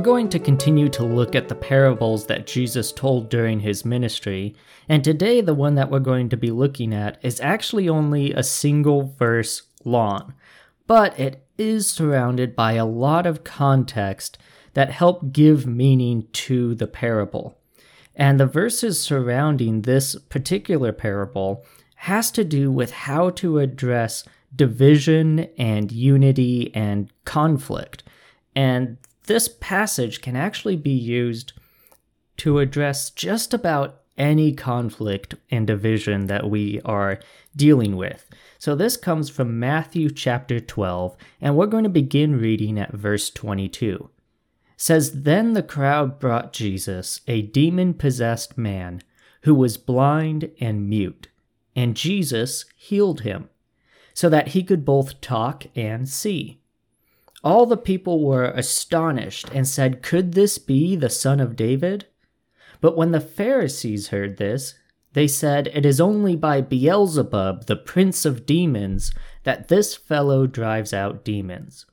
We're going to continue to look at the parables that Jesus told during his ministry, and today the one that we're going to be looking at is actually only a single verse long, but it is surrounded by a lot of context that help give meaning to the parable. And the verses surrounding this particular parable has to do with how to address division and unity and conflict. And this passage can actually be used to address just about any conflict and division that we are dealing with. So this comes from Matthew chapter 12, and we're going to begin reading at verse 22. It says then the crowd brought Jesus a demon possessed man who was blind and mute, and Jesus healed him so that he could both talk and see. All the people were astonished and said, Could this be the son of David? But when the Pharisees heard this, they said, It is only by Beelzebub, the prince of demons, that this fellow drives out demons.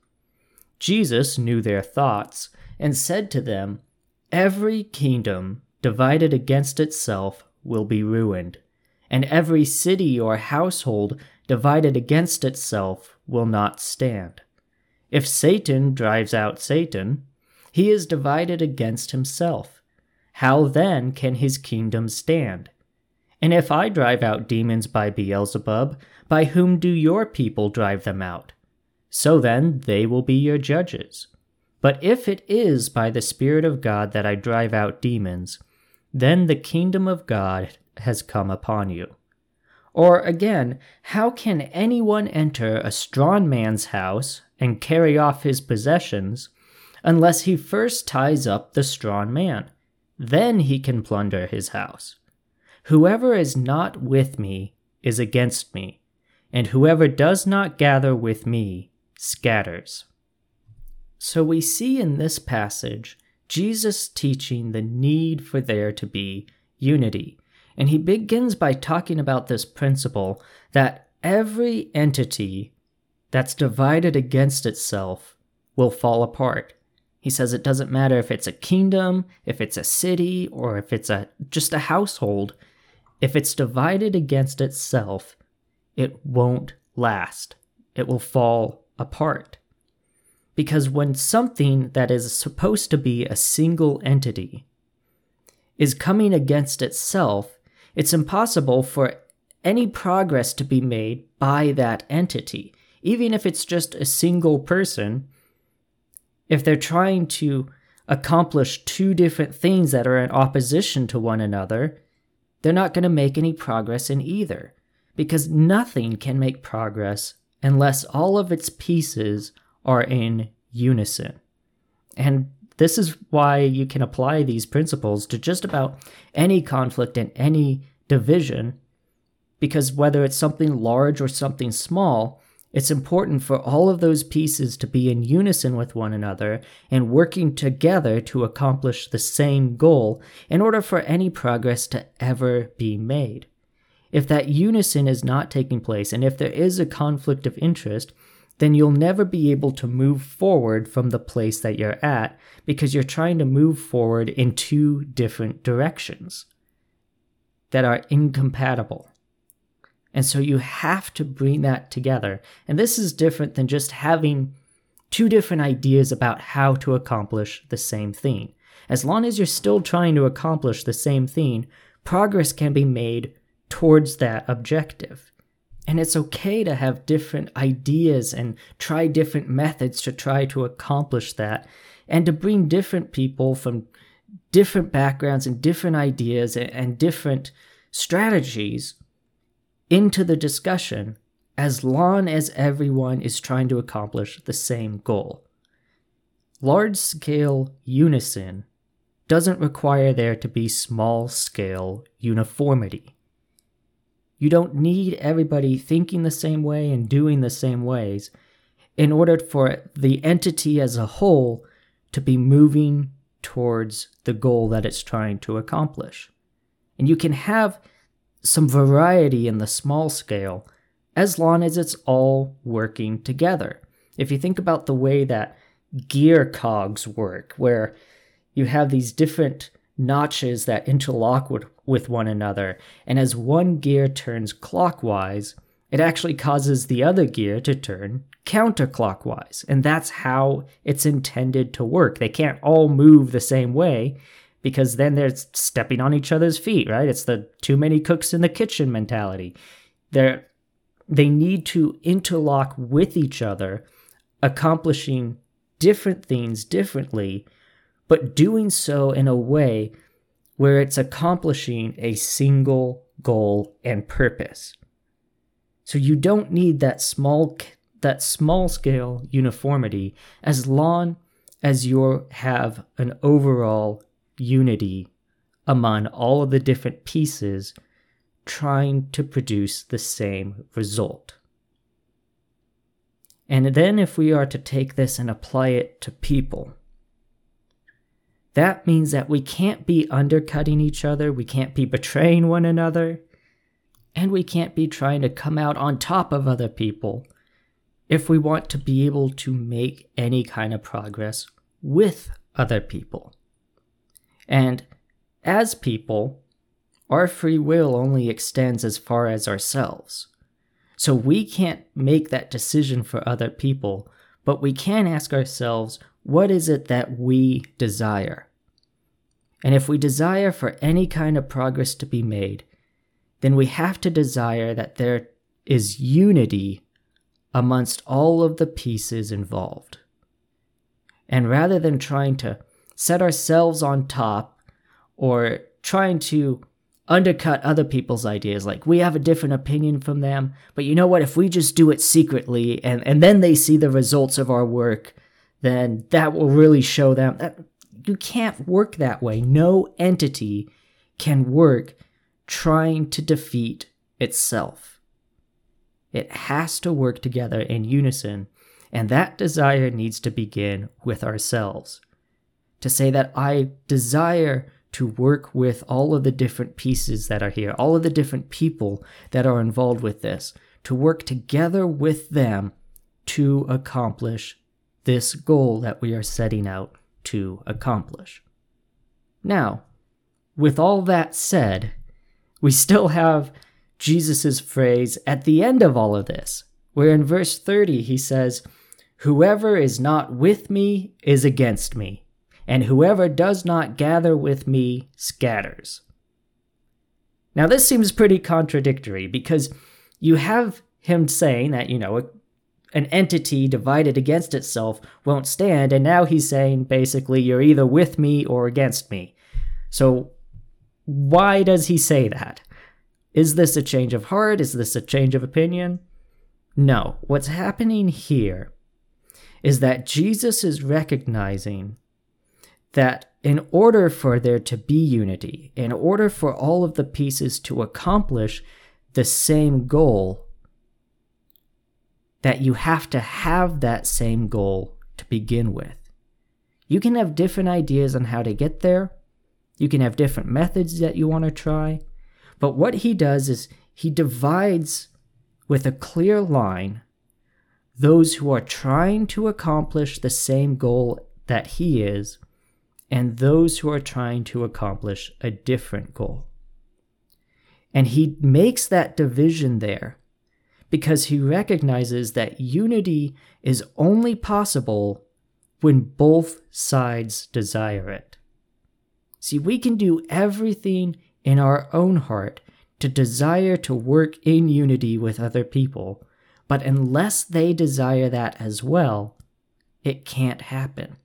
Jesus knew their thoughts and said to them, Every kingdom divided against itself will be ruined, and every city or household divided against itself will not stand. If Satan drives out Satan, he is divided against himself. How then can his kingdom stand? And if I drive out demons by Beelzebub, by whom do your people drive them out? So then they will be your judges. But if it is by the Spirit of God that I drive out demons, then the kingdom of God has come upon you. Or again, how can anyone enter a strong man's house and carry off his possessions unless he first ties up the strong man. Then he can plunder his house. Whoever is not with me is against me, and whoever does not gather with me scatters. So we see in this passage Jesus teaching the need for there to be unity. And he begins by talking about this principle that every entity that's divided against itself will fall apart. He says it doesn't matter if it's a kingdom, if it's a city, or if it's a just a household. If it's divided against itself, it won't last. It will fall apart. Because when something that is supposed to be a single entity is coming against itself, it's impossible for any progress to be made by that entity even if it's just a single person, if they're trying to accomplish two different things that are in opposition to one another, they're not going to make any progress in either. Because nothing can make progress unless all of its pieces are in unison. And this is why you can apply these principles to just about any conflict and any division, because whether it's something large or something small, it's important for all of those pieces to be in unison with one another and working together to accomplish the same goal in order for any progress to ever be made. If that unison is not taking place and if there is a conflict of interest, then you'll never be able to move forward from the place that you're at because you're trying to move forward in two different directions that are incompatible. And so you have to bring that together. And this is different than just having two different ideas about how to accomplish the same thing. As long as you're still trying to accomplish the same thing, progress can be made towards that objective. And it's okay to have different ideas and try different methods to try to accomplish that, and to bring different people from different backgrounds and different ideas and different strategies into the discussion as long as everyone is trying to accomplish the same goal. Large scale unison doesn't require there to be small scale uniformity. You don't need everybody thinking the same way and doing the same ways in order for the entity as a whole to be moving towards the goal that it's trying to accomplish. And you can have some variety in the small scale as long as it's all working together. If you think about the way that gear cogs work, where you have these different notches that interlock with, one another, and as one gear turns clockwise, it actually causes the other gear to turn counterclockwise. And that's how it's intended to work. They can't all move the same way because then they're stepping on each other's feet, right? It's the too many cooks in the kitchen mentality. They're they need to interlock with each other, accomplishing different things differently, but doing so in a way where it's accomplishing a single goal and purpose. So you don't need that small that small scale uniformity as long as you have an overall unity among all of the different pieces trying to produce the same result. And then, if we are to take this and apply it to people, that means that we can't be undercutting each other, we can't be betraying one another, and we can't be trying to come out on top of other people if we want to be able to make any kind of progress with other people. And as people, our free will only extends as far as ourselves. So we can't make that decision for other people, but we can ask ourselves, what is it that we desire? And if we desire for any kind of progress to be made, then we have to desire that there is unity amongst all of the pieces involved. And rather than trying to set ourselves on top or trying to undercut other people's ideas. Like, we have a different opinion from them, but you know what? If we just do it secretly and, and then they see the results of our work, then that will really show them that you can't work that way. No entity can work trying to defeat itself. It has to work together in unison, and that desire needs to begin with ourselves. To say that I desire to work with all of the different pieces that are here, all of the different people that are involved with this, to work together with them to accomplish this goal that we are setting out to accomplish. Now, with all that said, we still have Jesus' phrase at the end of all of this, where in verse 30 he says, Whoever is not with me is against me, and whoever does not gather with me scatters. Now, this seems pretty contradictory because you have him saying that, you know, an entity divided against itself won't stand, and now he's saying basically, you're either with me or against me. So, why does he say that? Is this a change of heart? Is this a change of opinion? No. What's happening here is that Jesus is recognizing that in order for there to be unity, in order for all of the pieces to accomplish the same goal, that you have to have that same goal to begin with. You can have different ideas on how to get there. You can have different methods that you want to try. But what he does is he divides with a clear line those who are trying to accomplish the same goal that he is and those who are trying to accomplish a different goal. And he makes that division there because he recognizes that unity is only possible when both sides desire it. See, we can do everything in our own heart to desire to work in unity with other people, but unless they desire that as well, it can't happen.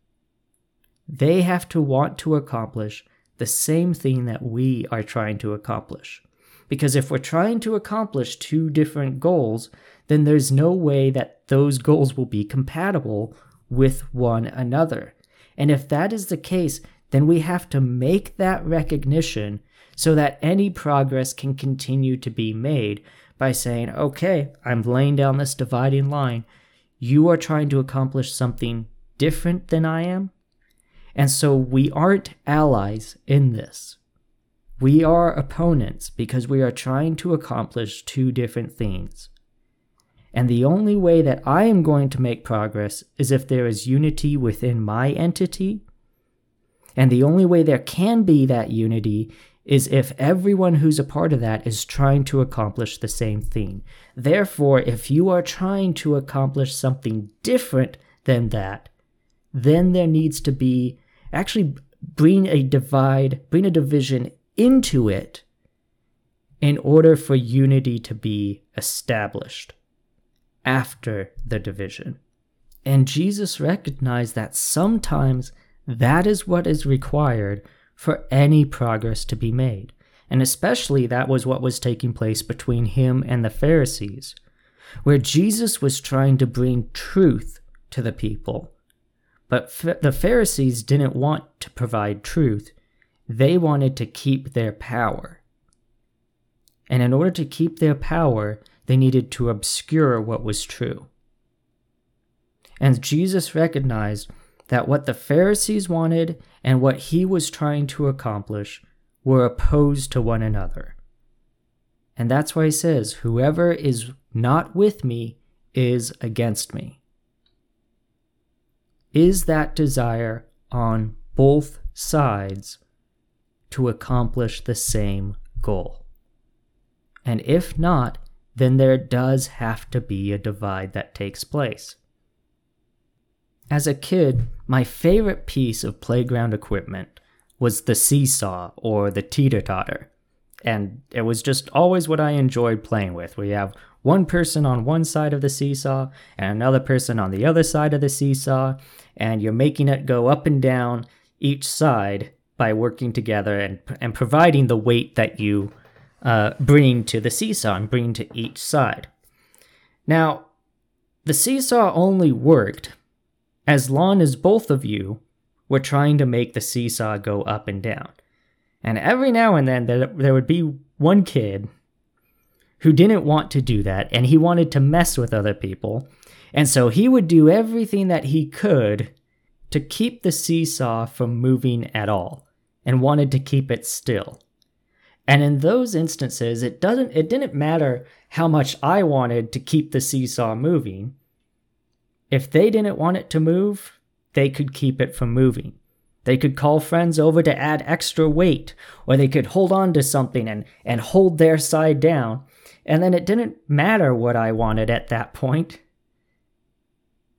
They have to want to accomplish the same thing that we are trying to accomplish. Because if we're trying to accomplish two different goals, then there's no way that those goals will be compatible with one another. And if that is the case, then we have to make that recognition so that any progress can continue to be made by saying, okay, I'm laying down this dividing line. You are trying to accomplish something different than I am, and so we aren't allies in this. We are opponents because we are trying to accomplish two different things. And the only way that I am going to make progress is if there is unity within my entity. And the only way there can be that unity is if everyone who's a part of that is trying to accomplish the same thing. Therefore, if you are trying to accomplish something different than that, then there needs to be actually bring a divide, bring a division into it in order for unity to be established after the division. And Jesus recognized that sometimes that is what is required for any progress to be made. And especially that was what was taking place between him and the Pharisees, where Jesus was trying to bring truth to the people. But the Pharisees didn't want to provide truth, they wanted to keep their power. And in order to keep their power, they needed to obscure what was true. And Jesus recognized that what the Pharisees wanted and what he was trying to accomplish were opposed to one another. And that's why he says, Whoever is not with me is against me. Is that desire on both sides to accomplish the same goal? And if not, then there does have to be a divide that takes place. As a kid, my favorite piece of playground equipment was the seesaw or the teeter totter. And it was just always what I enjoyed playing with, where you have one person on one side of the seesaw and another person on the other side of the seesaw, and you're making it go up and down each side by working together and, and providing the weight that you uh, bring to the seesaw and bring to each side. Now, the seesaw only worked as long as both of you were trying to make the seesaw go up and down. And every now and then there, there would be one kid who didn't want to do that and he wanted to mess with other people. And so he would do everything that he could to keep the seesaw from moving at all and wanted to keep it still. And in those instances, it doesn't it didn't matter how much I wanted to keep the seesaw moving. If they didn't want it to move, they could keep it from moving. They could call friends over to add extra weight, or they could hold on to something and, and hold their side down. And then it didn't matter what I wanted at that point,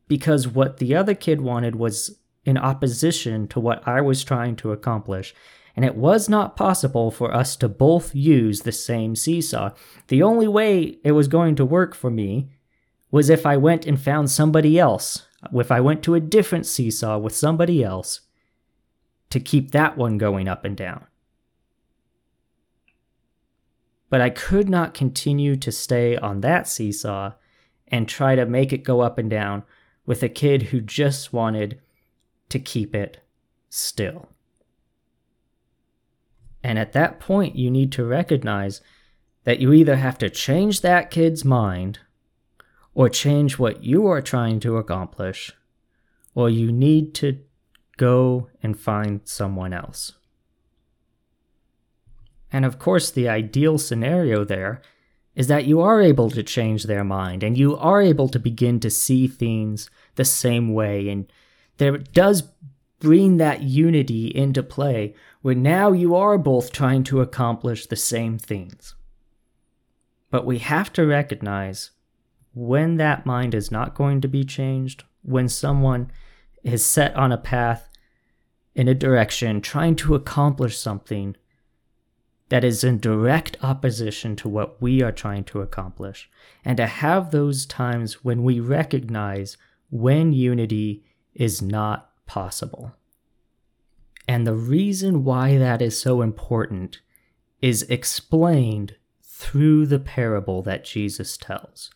because what the other kid wanted was in opposition to what I was trying to accomplish and it was not possible for us to both use the same seesaw. The only way it was going to work for me was if I went and found somebody else, if I went to a different seesaw with somebody else to keep that one going up and down. But I could not continue to stay on that seesaw and try to make it go up and down with a kid who just wanted to keep it still. And at that point, you need to recognize that you either have to change that kid's mind or change what you are trying to accomplish, or you need to go and find someone else. And of course, the ideal scenario there is that you are able to change their mind and you are able to begin to see things the same way. And there does bring that unity into play where now you are both trying to accomplish the same things. But we have to recognize when that mind is not going to be changed, when someone is set on a path in a direction trying to accomplish something that is in direct opposition to what we are trying to accomplish, and to have those times when we recognize when unity is not possible. And the reason why that is so important is explained through the parable that Jesus tells.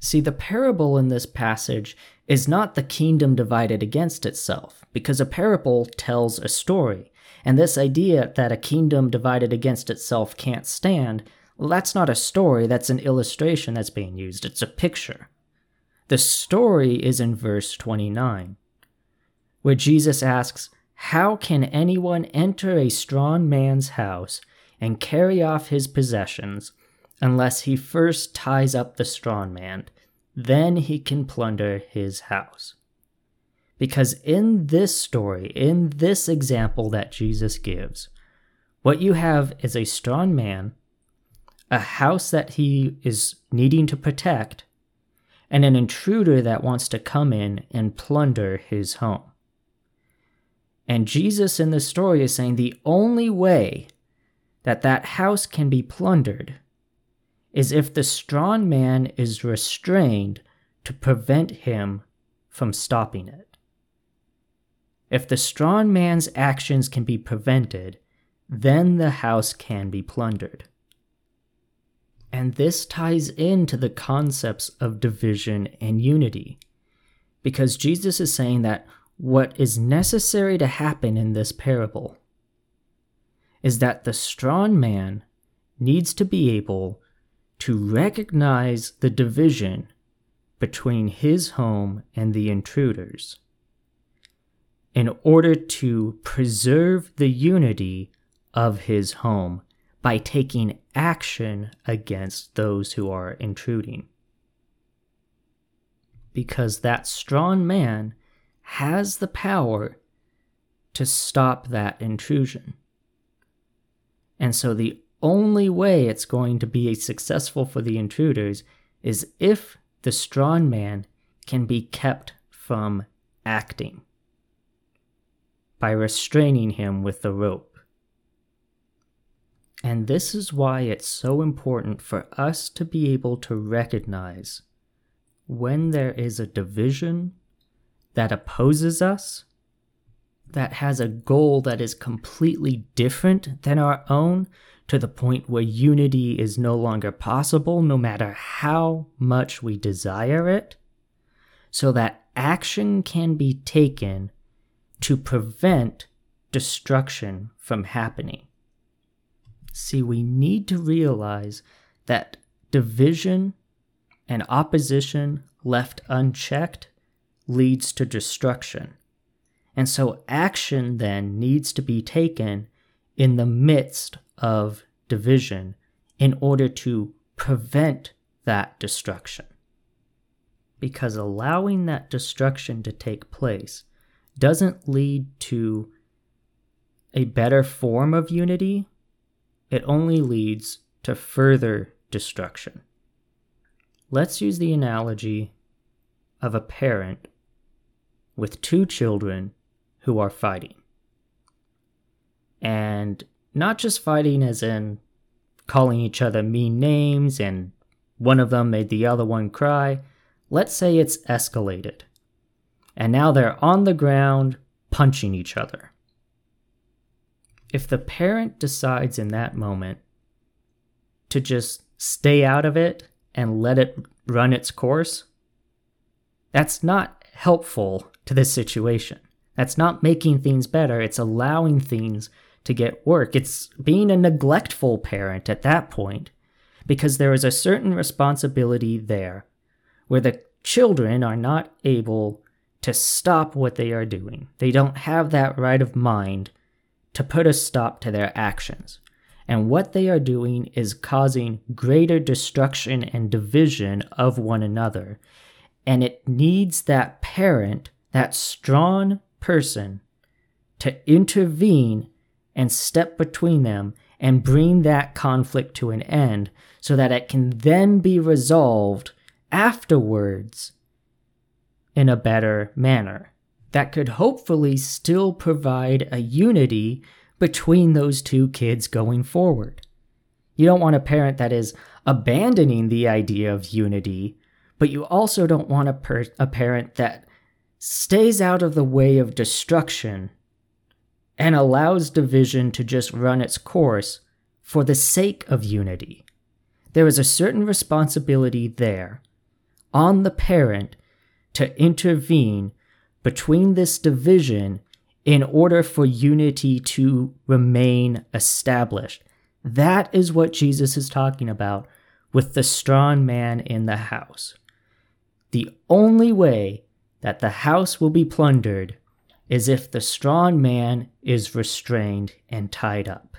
See, the parable in this passage is not the kingdom divided against itself, because a parable tells a story. And this idea that a kingdom divided against itself can't stand, well, that's not a story, that's an illustration that's being used. It's a picture. The story is in verse 29, where Jesus asks, how can anyone enter a strong man's house and carry off his possessions unless he first ties up the strong man? then he can plunder his house. Because in this story, in this example that Jesus gives, what you have is a strong man, a house that he is needing to protect, and an intruder that wants to come in and plunder his home. And Jesus in this story is saying the only way that that house can be plundered is if the strong man is restrained to prevent him from stopping it. If the strong man's actions can be prevented, then the house can be plundered. And this ties into the concepts of division and unity. Because Jesus is saying that what is necessary to happen in this parable is that the strong man needs to be able to recognize the division between his home and the intruders in order to preserve the unity of his home by taking action against those who are intruding. Because that strong man has the power to stop that intrusion. And so the only way it's going to be successful for the intruders is if the strong man can be kept from acting by restraining him with the rope. And this is why it's so important for us to be able to recognize when there is a division that opposes us, that has a goal that is completely different than our own, to the point where unity is no longer possible, no matter how much we desire it, so that action can be taken to prevent destruction from happening. See, we need to realize that division and opposition left unchecked leads to destruction. And so action then needs to be taken in the midst of division in order to prevent that destruction. Because allowing that destruction to take place doesn't lead to a better form of unity, it only leads to further destruction. Let's use the analogy of a parent with two children who are fighting. And not just fighting as in calling each other mean names and one of them made the other one cry. Let's say it's escalated and now they're on the ground punching each other. If the parent decides in that moment to just stay out of it and let it run its course, that's not helpful to this situation. That's not making things better. It's allowing things to get work. It's being a neglectful parent at that point because there is a certain responsibility there where the children are not able to stop what they are doing. They don't have that right of mind to put a stop to their actions. And what they are doing is causing greater destruction and division of one another. And it needs that parent, that strong person, to intervene and step between them and bring that conflict to an end so that it can then be resolved afterwards in a better manner that could hopefully still provide a unity between those two kids going forward. You don't want a parent that is abandoning the idea of unity, but you also don't want a, per- a parent that stays out of the way of destruction and allows division to just run its course for the sake of unity. There is a certain responsibility there on the parent to intervene between this division in order for unity to remain established. That is what Jesus is talking about with the strong man in the house. The only way that the house will be plundered is if the strong man is restrained and tied up.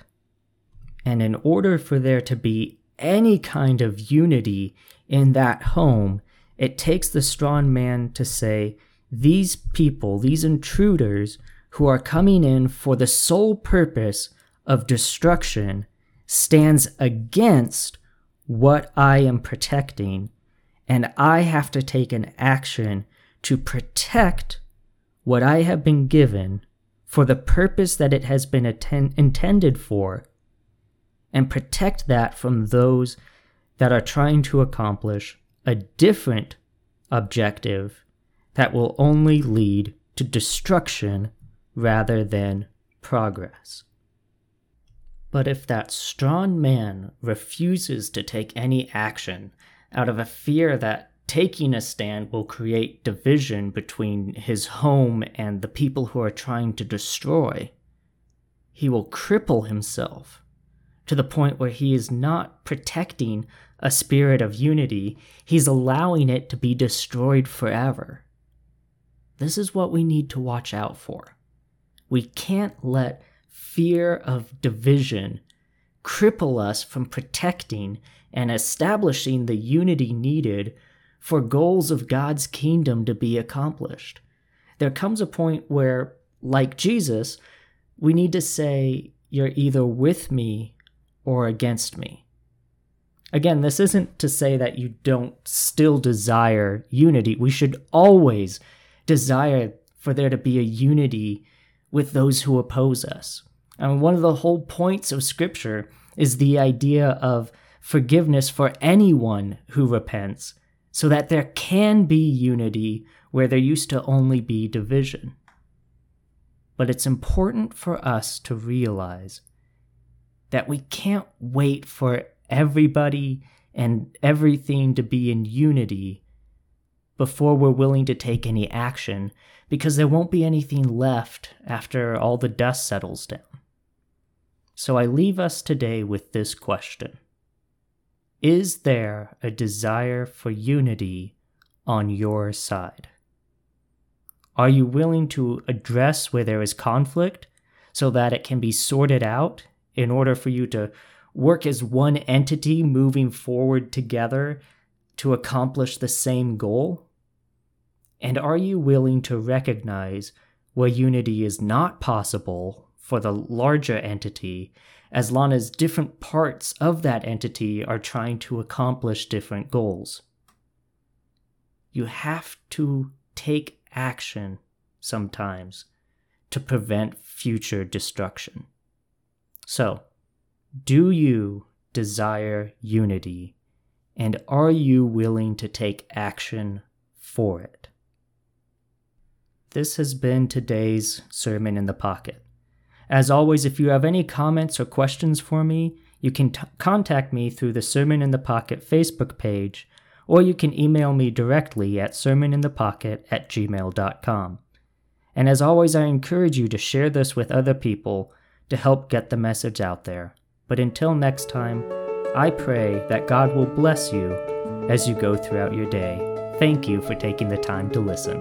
And in order for there to be any kind of unity in that home, It takes the strong man to say, these people, these intruders who are coming in for the sole purpose of destruction, stands against what I am protecting, and I have to take an action to protect what I have been given for the purpose that it has been atten- intended for, and protect that from those that are trying to accomplish a different objective that will only lead to destruction rather than progress. But if that strong man refuses to take any action out of a fear that taking a stand will create division between his home and the people who are trying to destroy, he will cripple himself to the point where he is not protecting a spirit of unity, he's allowing it to be destroyed forever. This is what we need to watch out for. We can't let fear of division cripple us from protecting and establishing the unity needed for goals of God's kingdom to be accomplished. There comes a point where, like Jesus, we need to say, You're either with me or against me. Again, this isn't to say that you don't still desire unity. We should always desire for there to be a unity with those who oppose us. And one of the whole points of Scripture is the idea of forgiveness for anyone who repents, so that there can be unity where there used to only be division. But it's important for us to realize that we can't wait for everybody and everything to be in unity before we're willing to take any action because there won't be anything left after all the dust settles down. So I leave us today with this question Is there a desire for unity on your side? Are you willing to address where there is conflict so that it can be sorted out in order for you to work as one entity moving forward together to accomplish the same goal? And are you willing to recognize where unity is not possible for the larger entity as long as different parts of that entity are trying to accomplish different goals? You have to take action sometimes to prevent future destruction. So, do you desire unity? And are you willing to take action for it? This has been today's Sermon in the Pocket. As always, if you have any comments or questions for me, you can t- contact me through the Sermon in the Pocket Facebook page, or you can email me directly at sermoninthepocket at gmail.com. And as always, I encourage you to share this with other people to help get the message out there. But until next time, I pray that God will bless you as you go throughout your day. Thank you for taking the time to listen.